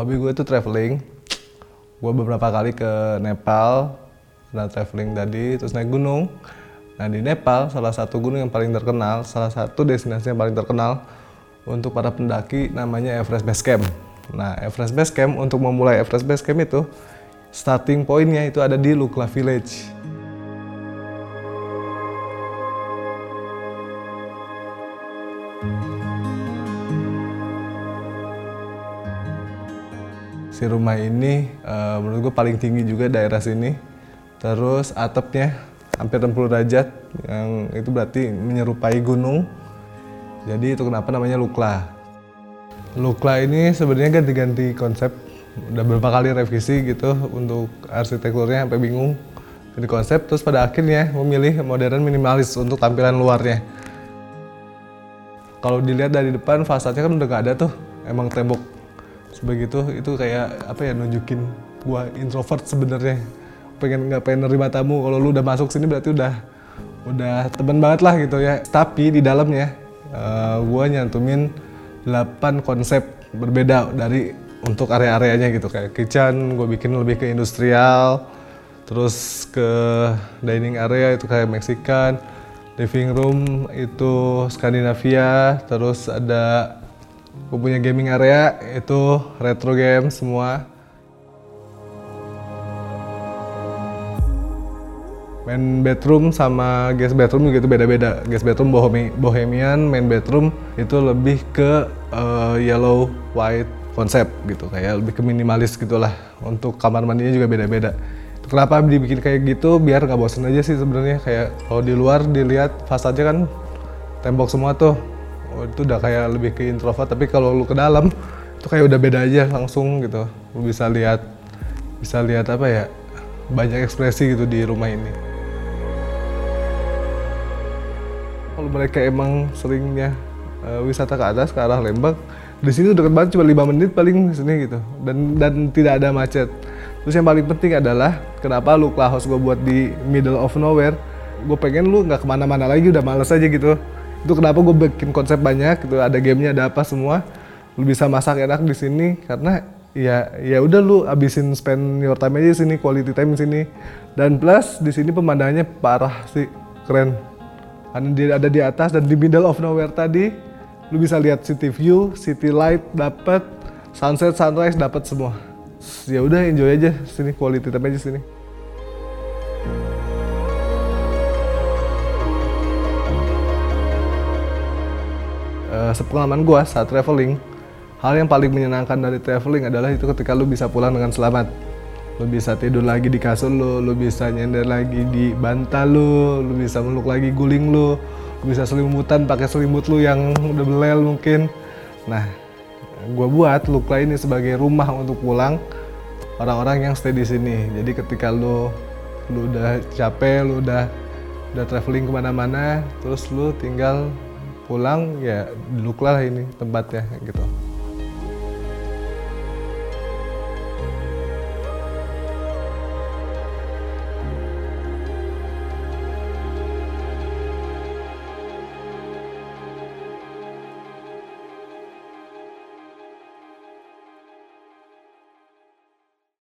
hobi gue itu traveling. Gue beberapa kali ke Nepal, pernah traveling tadi, terus naik gunung. Nah di Nepal, salah satu gunung yang paling terkenal, salah satu destinasi yang paling terkenal untuk para pendaki namanya Everest Base Camp. Nah Everest Base Camp, untuk memulai Everest Base Camp itu, starting pointnya itu ada di Lukla Village. Si rumah ini uh, menurut gue paling tinggi juga daerah sini. Terus atapnya hampir 60 derajat yang itu berarti menyerupai gunung. Jadi itu kenapa namanya Lukla. Lukla ini sebenarnya ganti-ganti konsep. Udah beberapa kali revisi gitu untuk arsitekturnya sampai bingung. Ganti konsep terus pada akhirnya memilih modern minimalis untuk tampilan luarnya. Kalau dilihat dari depan fasadnya kan udah gak ada tuh. Emang tembok begitu itu kayak apa ya nunjukin gua introvert sebenarnya. Pengen nggak pengen nerima tamu. Kalau lu udah masuk sini berarti udah udah temen banget lah gitu ya. Tapi di dalamnya uh, gua nyantumin 8 konsep berbeda dari untuk area-areanya gitu. Kayak kitchen gue bikin lebih ke industrial terus ke dining area itu kayak Mexican living room itu Skandinavia terus ada Gue punya gaming area itu retro game semua. Main bedroom sama guest bedroom gitu beda-beda. Guest bedroom bohemian, main bedroom itu lebih ke uh, yellow white konsep gitu kayak lebih ke minimalis gitulah. Untuk kamar mandinya juga beda-beda. Kenapa dibikin kayak gitu biar nggak bosen aja sih sebenarnya kayak kalau di luar dilihat fasadnya kan tembok semua tuh oh, itu udah kayak lebih ke introvert tapi kalau lu ke dalam itu kayak udah beda aja langsung gitu. Lu bisa lihat bisa lihat apa ya banyak ekspresi gitu di rumah ini. Kalau mereka emang seringnya uh, wisata ke atas ke arah Lembang di sini udah banget cuma lima menit paling sini gitu. Dan dan tidak ada macet. Terus yang paling penting adalah kenapa lu house gue buat di middle of nowhere? Gue pengen lu nggak ke mana-mana lagi udah males aja gitu itu kenapa gue bikin konsep banyak gitu ada gamenya ada apa semua. Lu bisa masak enak di sini karena ya ya udah lu abisin spend your time aja di sini quality time di sini. Dan plus di sini pemandangannya parah sih keren. Karena dia ada di atas dan di middle of nowhere tadi lu bisa lihat city view city light dapat sunset sunrise dapat semua. Ya udah enjoy aja sini quality time aja sini sepengalaman gue saat traveling, hal yang paling menyenangkan dari traveling adalah itu ketika lu bisa pulang dengan selamat. Lu bisa tidur lagi di kasur lu, lu bisa nyender lagi di bantal lu, lu bisa meluk lagi guling lu, lu bisa selimutan pakai selimut lu yang udah belel mungkin. Nah, gue buat Lukla ini sebagai rumah untuk pulang orang-orang yang stay di sini. Jadi ketika lu lu udah capek, lu udah udah traveling ke mana-mana, terus lu tinggal pulang ya duduklah ini tempatnya gitu